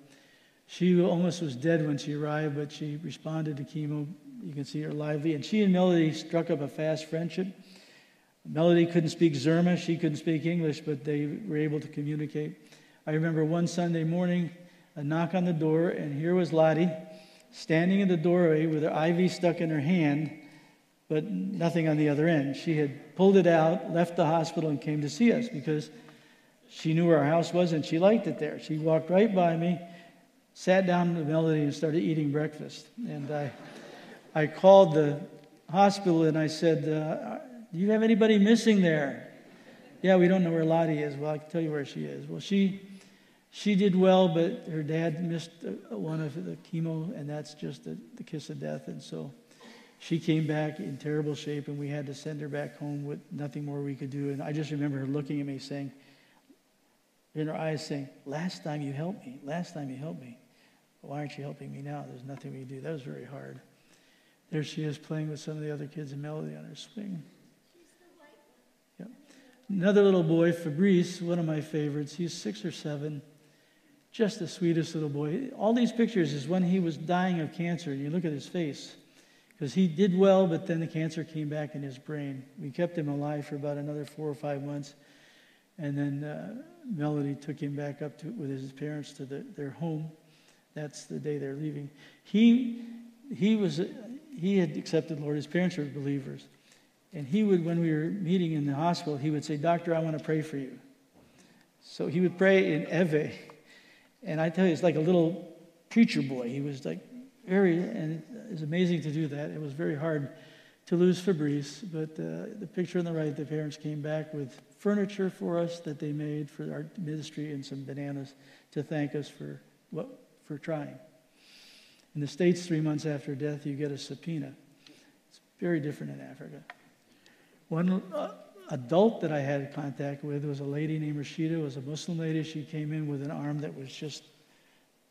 She almost was dead when she arrived, but she responded to chemo. You can see her lively. And she and Melody struck up a fast friendship. Melody couldn't speak Zerma, she couldn't speak English, but they were able to communicate. I remember one Sunday morning, a knock on the door, and here was Lottie standing in the doorway with her IV stuck in her hand, but nothing on the other end. She had pulled it out, left the hospital, and came to see us because she knew where our house was and she liked it there. She walked right by me, sat down with Melody, and started eating breakfast. And I, I called the hospital and I said, uh, Do you have anybody missing there? Yeah, we don't know where Lottie is. Well, I can tell you where she is. Well, she she did well, but her dad missed uh, one of the chemo, and that's just the, the kiss of death. And so she came back in terrible shape, and we had to send her back home with nothing more we could do. And I just remember her looking at me saying, in her eyes saying, Last time you helped me, last time you helped me. Why aren't you helping me now? There's nothing we can do. That was very hard. There she is playing with some of the other kids in Melody on her swing. Another little boy, Fabrice, one of my favorites. He's six or seven just the sweetest little boy. All these pictures is when he was dying of cancer. You look at his face, because he did well, but then the cancer came back in his brain. We kept him alive for about another four or five months, and then uh, Melody took him back up to, with his parents to the, their home. That's the day they're leaving. He he was he had accepted Lord. His parents were believers, and he would when we were meeting in the hospital, he would say, "Doctor, I want to pray for you." So he would pray in Ewe and I tell you, it's like a little preacher boy. He was like very, and it's amazing to do that. It was very hard to lose Fabrice, but uh, the picture on the right, the parents came back with furniture for us that they made for our ministry and some bananas to thank us for what for trying. In the States, three months after death, you get a subpoena. It's very different in Africa. One uh, adult that I had contact with was a lady named Rashida, was a Muslim lady. She came in with an arm that was just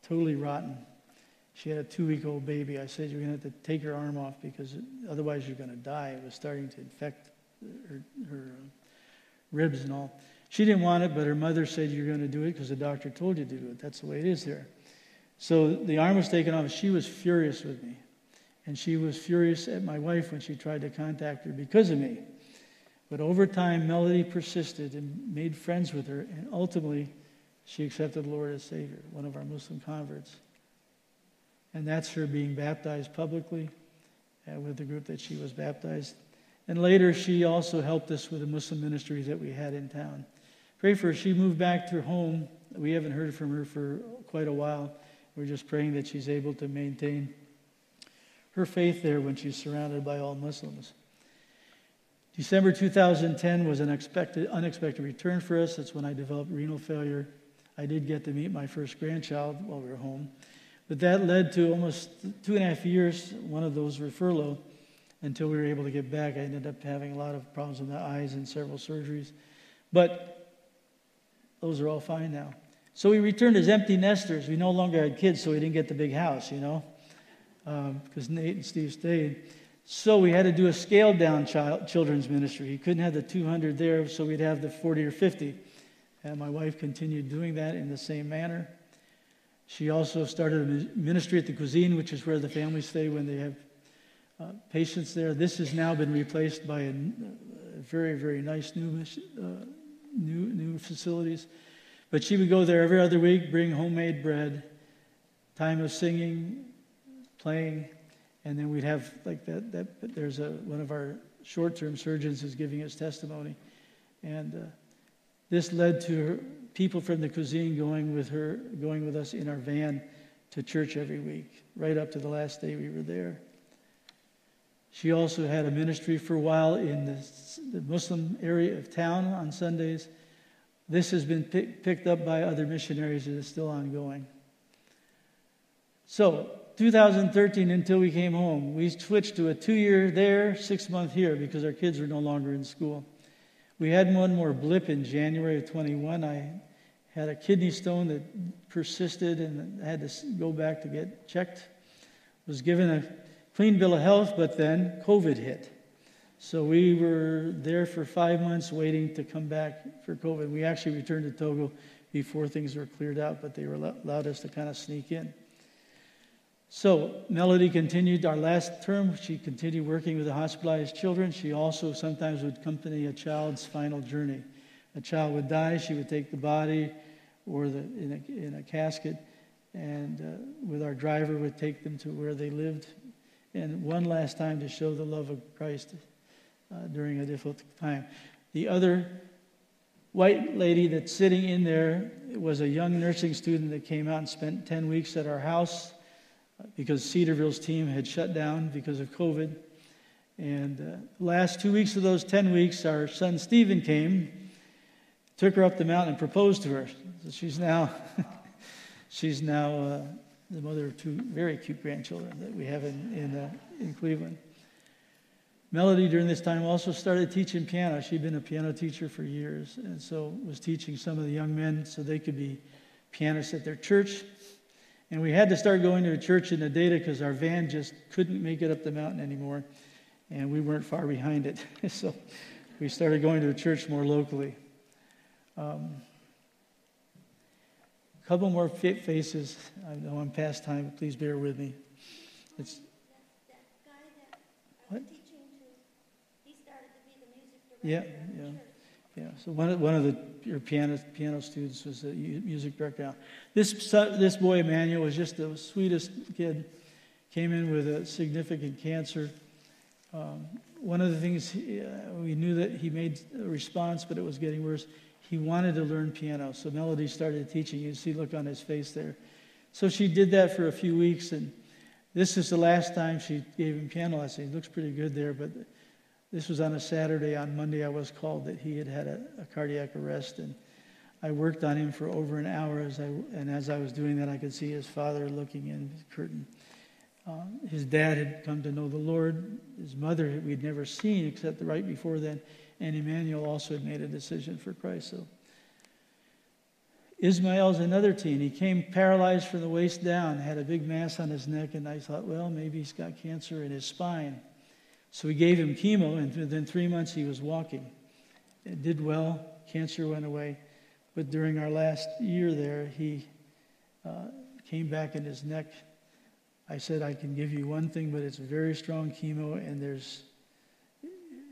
totally rotten. She had a two-week-old baby. I said, you're going to have to take her arm off because otherwise you're going to die. It was starting to infect her, her uh, ribs and all. She didn't want it, but her mother said, you're going to do it because the doctor told you to do it. That's the way it is there. So the arm was taken off. She was furious with me. And she was furious at my wife when she tried to contact her because of me. But over time, Melody persisted and made friends with her, and ultimately, she accepted the Lord as Savior, one of our Muslim converts. And that's her being baptized publicly uh, with the group that she was baptized. And later, she also helped us with the Muslim ministries that we had in town. Pray for her. She moved back to her home. We haven't heard from her for quite a while. We're just praying that she's able to maintain her faith there when she's surrounded by all Muslims. December 2010 was an expected, unexpected return for us. That's when I developed renal failure. I did get to meet my first grandchild while we were home. But that led to almost two and a half years, one of those were until we were able to get back. I ended up having a lot of problems with my eyes and several surgeries. But those are all fine now. So we returned as empty nesters. We no longer had kids, so we didn't get the big house, you know, because um, Nate and Steve stayed. So we had to do a scaled down child, children's ministry. He couldn't have the 200 there, so we'd have the 40 or 50. And my wife continued doing that in the same manner. She also started a ministry at the cuisine, which is where the families stay when they have uh, patients there. This has now been replaced by a, a very, very nice new, uh, new, new facilities. But she would go there every other week, bring homemade bread, time of singing, playing, and then we'd have like that. that there's a one of our short-term surgeons is giving his testimony, and uh, this led to her, people from the cuisine going with her, going with us in our van to church every week, right up to the last day we were there. She also had a ministry for a while in the, the Muslim area of town on Sundays. This has been pick, picked up by other missionaries and is still ongoing. So, 2013 until we came home, we switched to a two year there, six month here because our kids were no longer in school. We had one more blip in January of 21. I had a kidney stone that persisted and had to go back to get checked. Was given a clean bill of health, but then COVID hit. So we were there for five months waiting to come back for COVID. We actually returned to Togo before things were cleared out, but they allowed us to kind of sneak in. So Melody continued our last term. She continued working with the hospitalized children. She also sometimes would accompany a child's final journey. A child would die, she would take the body or the, in, a, in a casket, and uh, with our driver would take them to where they lived and one last time to show the love of Christ uh, during a difficult time. The other white lady that's sitting in there was a young nursing student that came out and spent 10 weeks at our house because Cedarville's team had shut down because of COVID. And uh, last two weeks of those 10 weeks, our son Stephen came, took her up the mountain, and proposed to her. So she's now, she's now uh, the mother of two very cute grandchildren that we have in, in, uh, in Cleveland. Melody, during this time, also started teaching piano. She'd been a piano teacher for years, and so was teaching some of the young men so they could be pianists at their church. And we had to start going to a church in Adaitan because our van just couldn't make it up the mountain anymore, and we weren't far behind it. so we started going to a church more locally. Um, couple more fit faces. I know I'm past time, but please bear with me. It's what? Yeah, yeah, yeah. So one of one of the your piano piano students was a music director. This this boy Emmanuel was just the sweetest kid. Came in with a significant cancer. Um, one of the things uh, we knew that he made a response, but it was getting worse he wanted to learn piano. So Melody started teaching. You see look on his face there. So she did that for a few weeks, and this is the last time she gave him piano lessons. He looks pretty good there, but this was on a Saturday. On Monday, I was called that he had had a, a cardiac arrest, and I worked on him for over an hour. As I, and as I was doing that, I could see his father looking in the curtain. Uh, his dad had come to know the Lord. His mother, we'd never seen except the right before then and Emmanuel also had made a decision for Christ. So Ismael's another teen. He came paralyzed from the waist down, had a big mass on his neck, and I thought, well, maybe he's got cancer in his spine. So we gave him chemo, and within three months he was walking. It did well, cancer went away. But during our last year there, he uh, came back in his neck. I said, I can give you one thing, but it's very strong chemo, and there's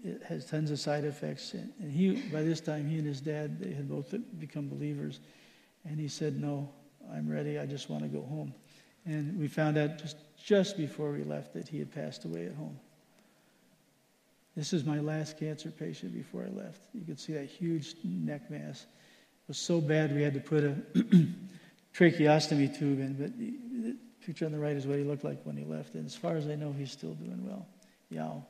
it has tons of side effects. And he, by this time, he and his dad, they had both become believers. And he said, No, I'm ready. I just want to go home. And we found out just, just before we left that he had passed away at home. This is my last cancer patient before I left. You could see that huge neck mass. It was so bad we had to put a tracheostomy tube in, but the picture on the right is what he looked like when he left. And as far as I know, he's still doing well. Yao.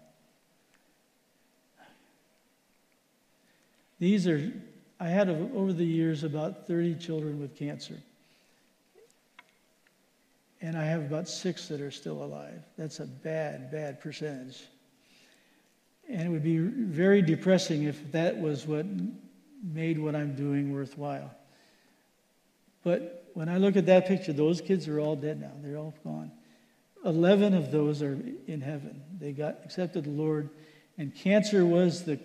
These are, I had over the years about 30 children with cancer. And I have about six that are still alive. That's a bad, bad percentage. And it would be very depressing if that was what made what I'm doing worthwhile. But when I look at that picture, those kids are all dead now. They're all gone. Eleven of those are in heaven. They got accepted the Lord. And cancer was the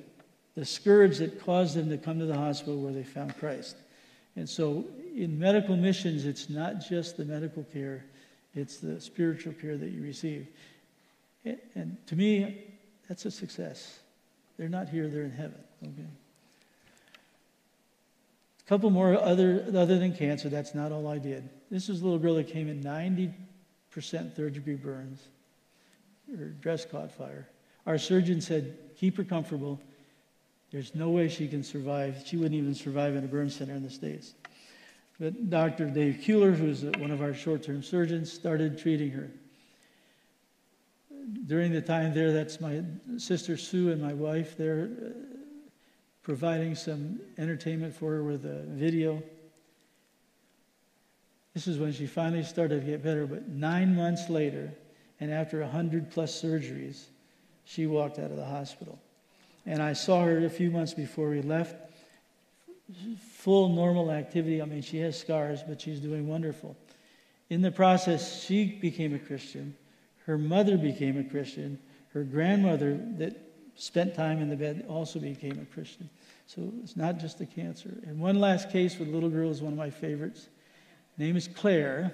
the scourge that caused them to come to the hospital where they found Christ. And so in medical missions, it's not just the medical care, it's the spiritual care that you receive. And to me, that's a success. They're not here, they're in heaven. Okay. A couple more other, other than cancer, that's not all I did. This was a little girl that came in 90% third degree burns. Her dress caught fire. Our surgeon said, keep her comfortable. There's no way she can survive. She wouldn't even survive in a burn center in the States. But Dr. Dave Kuehler, who's one of our short term surgeons, started treating her. During the time there, that's my sister Sue and my wife. They're uh, providing some entertainment for her with a video. This is when she finally started to get better, but nine months later, and after 100 plus surgeries, she walked out of the hospital. And I saw her a few months before we left full normal activity. I mean, she has scars, but she's doing wonderful. In the process, she became a Christian. Her mother became a Christian. Her grandmother, that spent time in the bed, also became a Christian. So it's not just the cancer. And one last case with little girl is one of my favorites. Her name is Claire.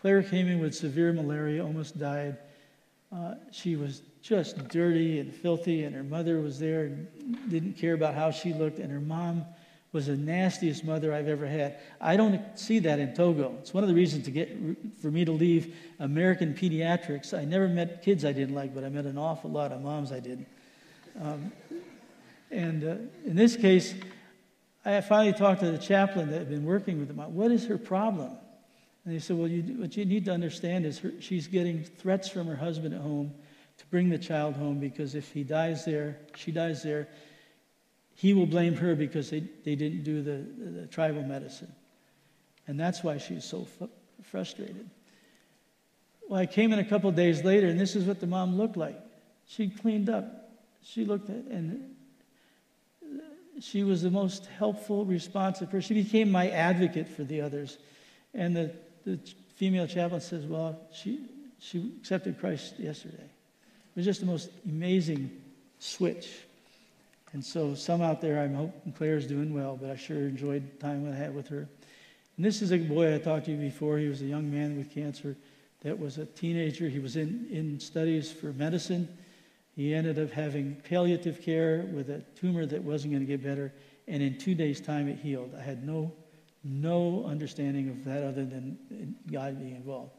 Claire came in with severe malaria, almost died. Uh, she was just dirty and filthy, and her mother was there and didn't care about how she looked, and her mom was the nastiest mother I've ever had. I don't see that in Togo. It's one of the reasons to get for me to leave American pediatrics. I never met kids I didn't like, but I met an awful lot of moms I didn't. Um, and uh, in this case, I finally talked to the chaplain that had been working with them. What is her problem? And they said, Well, you, what you need to understand is her, she's getting threats from her husband at home to bring the child home because if he dies there, she dies there, he will blame her because they, they didn't do the, the, the tribal medicine. And that's why she's so fu- frustrated. Well, I came in a couple days later, and this is what the mom looked like. She cleaned up. She looked at, and she was the most helpful, responsive person. She became my advocate for the others. And the, the female chaplain says, Well, she, she accepted Christ yesterday. It was just the most amazing switch. And so, some out there, I'm hoping Claire's doing well, but I sure enjoyed the time I had with her. And this is a boy I talked to you before. He was a young man with cancer that was a teenager. He was in, in studies for medicine. He ended up having palliative care with a tumor that wasn't going to get better. And in two days' time, it healed. I had no, no understanding of that other than uh, God being involved.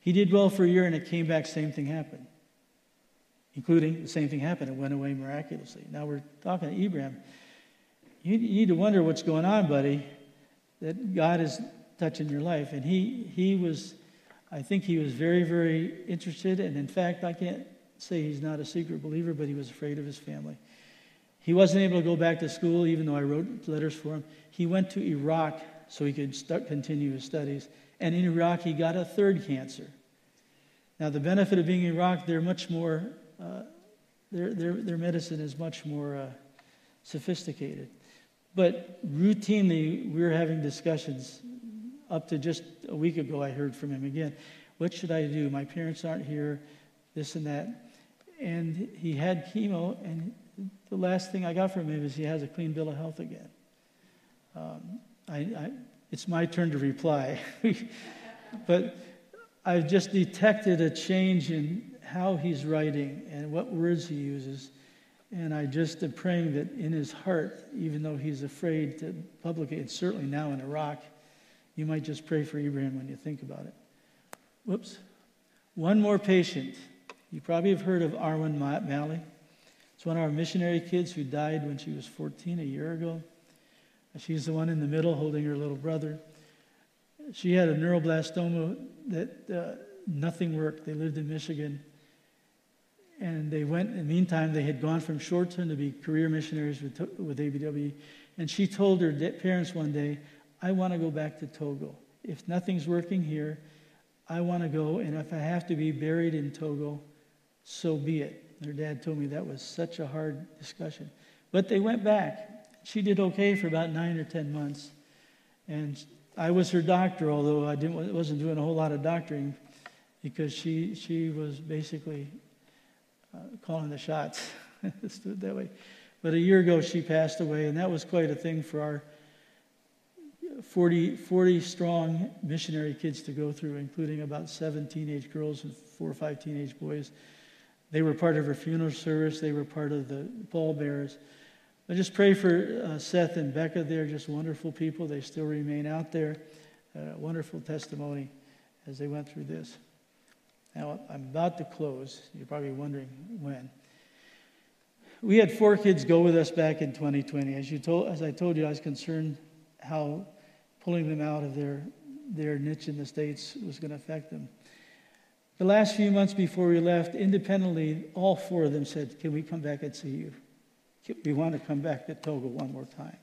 He did well for a year, and it came back, same thing happened including the same thing happened. It went away miraculously. Now we're talking to Ibrahim. You, need to wonder what's going on, buddy, that God is touching your life. And he, he was, I think he was very, very interested. And in fact, I can't say he's not a secret believer, but he was afraid of his family. He wasn't able to go back to school, even though I wrote letters for him. He went to Iraq so he could start, continue his studies. And in Iraq, he got a third cancer. Now, the benefit of being in Iraq, they're much more their, their, their medicine is much more uh, sophisticated. But routinely, we are having discussions. Up to just a week ago, I heard from him again. What should I do? My parents aren't here, this and that. And he had chemo, and the last thing I got from him is he has a clean bill of health again. Um, I, I, it's my turn to reply. but I've just detected a change in how he's writing and what words he uses. And I just am praying that in his heart, even though he's afraid to publicly, and certainly now in Iraq, you might just pray for Ibrahim when you think about it. Whoops. One more patient. You probably have heard of Arwen Malley. It's one of our missionary kids who died when she was 14 a year ago. She's the one in the middle holding her little brother. She had a neuroblastoma that uh, nothing worked. They lived in Michigan. And they went, in the meantime, they had gone from short term to be career missionaries with, with ABWE. And she told her parents one day, I want to go back to Togo. If nothing's working here, I want to go. And if I have to be buried in Togo, so be it. Her dad told me that was such a hard discussion. But they went back. She did okay for about nine or ten months. And I was her doctor, although I didn't, wasn't doing a whole lot of doctoring because she, she was basically uh, calling the shots. Let's do it that way. But a year ago, she passed away, and that was quite a thing for our 40, 40 strong missionary kids to go through, including about seven teenage girls and four or five teenage boys. They were part of her funeral service, they were part of the pallbearers. I just pray for uh, Seth and Becca. They're just wonderful people. They still remain out there. Uh, wonderful testimony as they went through this. Now, I'm about to close. You're probably wondering when. We had four kids go with us back in 2020. As, you told, as I told you, I was concerned how pulling them out of their, their niche in the States was going to affect them. The last few months before we left, independently, all four of them said, Can we come back and see you? We want to come back to Togo one more time.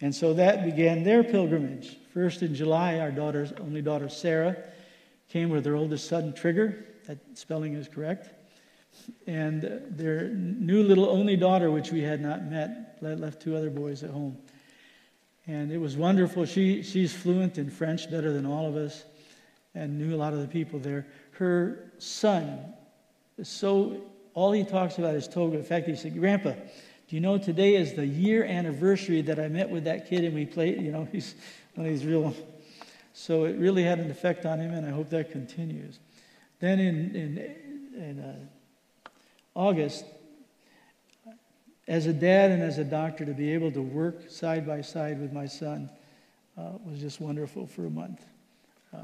And so that began their pilgrimage. First in July, our daughter's only daughter, Sarah, came with their oldest son, Trigger. That spelling is correct. And their new little only daughter, which we had not met, left two other boys at home. And it was wonderful. She, she's fluent in French, better than all of us, and knew a lot of the people there. Her son is so, all he talks about is Togo. In fact, he said, Grandpa, do you know today is the year anniversary that I met with that kid and we played? You know, he's one of these real. So it really had an effect on him, and I hope that continues. Then in, in, in uh, August, as a dad and as a doctor, to be able to work side by side with my son uh, was just wonderful for a month. Uh,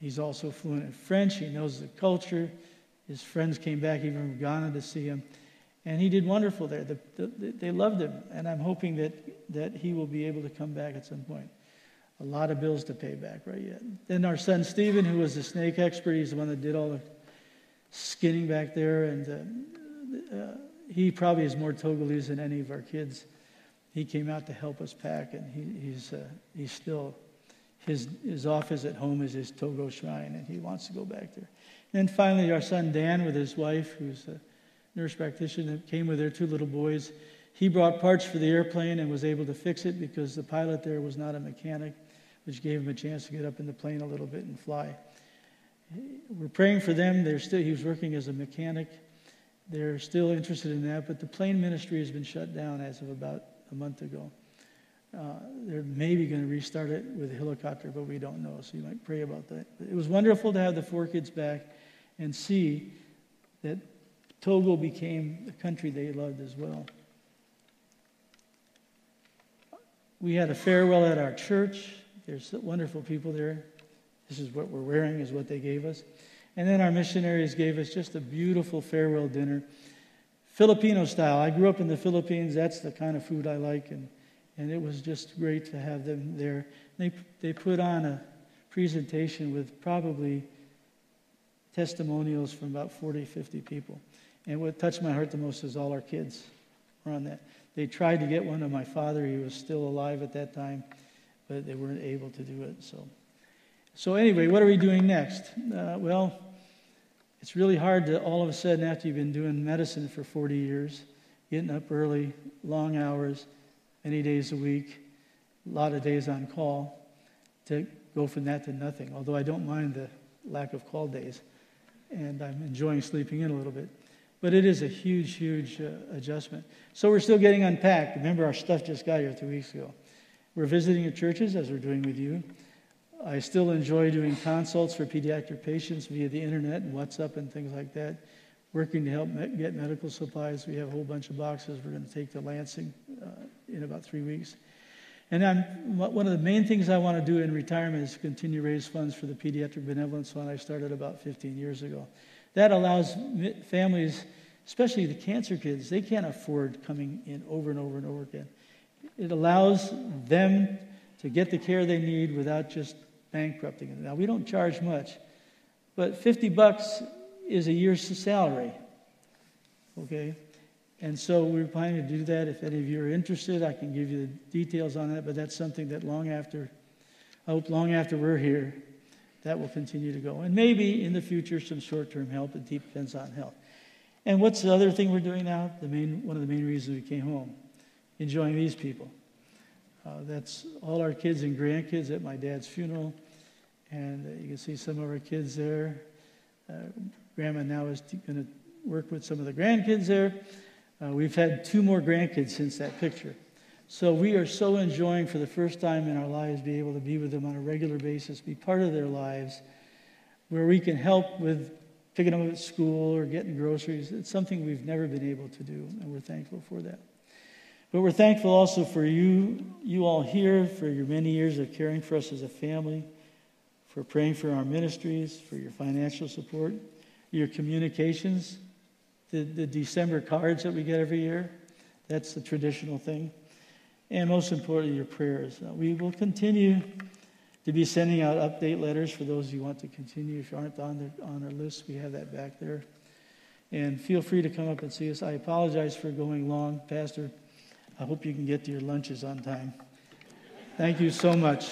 he's also fluent in French, he knows the culture. His friends came back even from Ghana to see him. And he did wonderful there. The, the, they loved him, and I'm hoping that, that he will be able to come back at some point. A lot of bills to pay back right yet. Then our son Stephen, who was the snake expert, he's the one that did all the skinning back there, and uh, uh, he probably is more Togolese than any of our kids. He came out to help us pack, and he, he's, uh, he's still, his, his office at home is his Togo shrine, and he wants to go back there. And then finally, our son Dan with his wife, who's a nurse practitioner, came with their two little boys. He brought parts for the airplane and was able to fix it because the pilot there was not a mechanic, which gave him a chance to get up in the plane a little bit and fly. We're praying for them. They're still, he was working as a mechanic they're still interested in that, but the plane ministry has been shut down as of about a month ago. Uh, they're maybe going to restart it with a helicopter, but we don't know, so you might pray about that. But it was wonderful to have the four kids back and see that Togo became the country they loved as well. We had a farewell at our church. There's wonderful people there. This is what we're wearing, is what they gave us. And then our missionaries gave us just a beautiful farewell dinner, Filipino style. I grew up in the Philippines. That's the kind of food I like. And, and it was just great to have them there. They, they put on a presentation with probably testimonials from about 40, 50 people. And what touched my heart the most is all our kids were on that. They tried to get one of my father. He was still alive at that time, but they weren't able to do it. So. So, anyway, what are we doing next? Uh, well, it's really hard to all of a sudden, after you've been doing medicine for 40 years, getting up early, long hours, many days a week, a lot of days on call, to go from that to nothing. Although I don't mind the lack of call days, and I'm enjoying sleeping in a little bit. But it is a huge, huge uh, adjustment. So we're still getting unpacked. Remember, our stuff just got here two weeks ago. We're visiting the churches, as we're doing with you. I still enjoy doing consults for pediatric patients via the internet and WhatsApp and things like that. Working to help me- get medical supplies. We have a whole bunch of boxes we're going to take to Lansing uh, in about three weeks. And I'm, one of the main things I want to do in retirement is continue to raise funds for the Pediatric Benevolence Fund I started about 15 years ago. That allows families, especially the cancer kids, they can't afford coming in over and over and over again. It allows them to get the care they need without just bankrupting them. Now, we don't charge much, but 50 bucks is a year's salary. Okay? And so we're planning to do that. If any of you are interested, I can give you the details on that, but that's something that long after, I hope long after we're here, that will continue to go. And maybe in the future, some short term help. It depends on health. And what's the other thing we're doing now? The main, one of the main reasons we came home enjoying these people. Uh, that's all our kids and grandkids at my dad's funeral. And uh, you can see some of our kids there. Uh, grandma now is going to work with some of the grandkids there. Uh, we've had two more grandkids since that picture. So we are so enjoying for the first time in our lives be able to be with them on a regular basis, be part of their lives, where we can help with picking them up at school or getting groceries. It's something we've never been able to do, and we're thankful for that. But we're thankful also for you, you all here, for your many years of caring for us as a family, for praying for our ministries, for your financial support, your communications, the, the December cards that we get every year. That's the traditional thing. And most importantly, your prayers. Uh, we will continue to be sending out update letters for those who want to continue. If you aren't on, the, on our list, we have that back there. And feel free to come up and see us. I apologize for going long, Pastor. I hope you can get to your lunches on time. Thank you so much.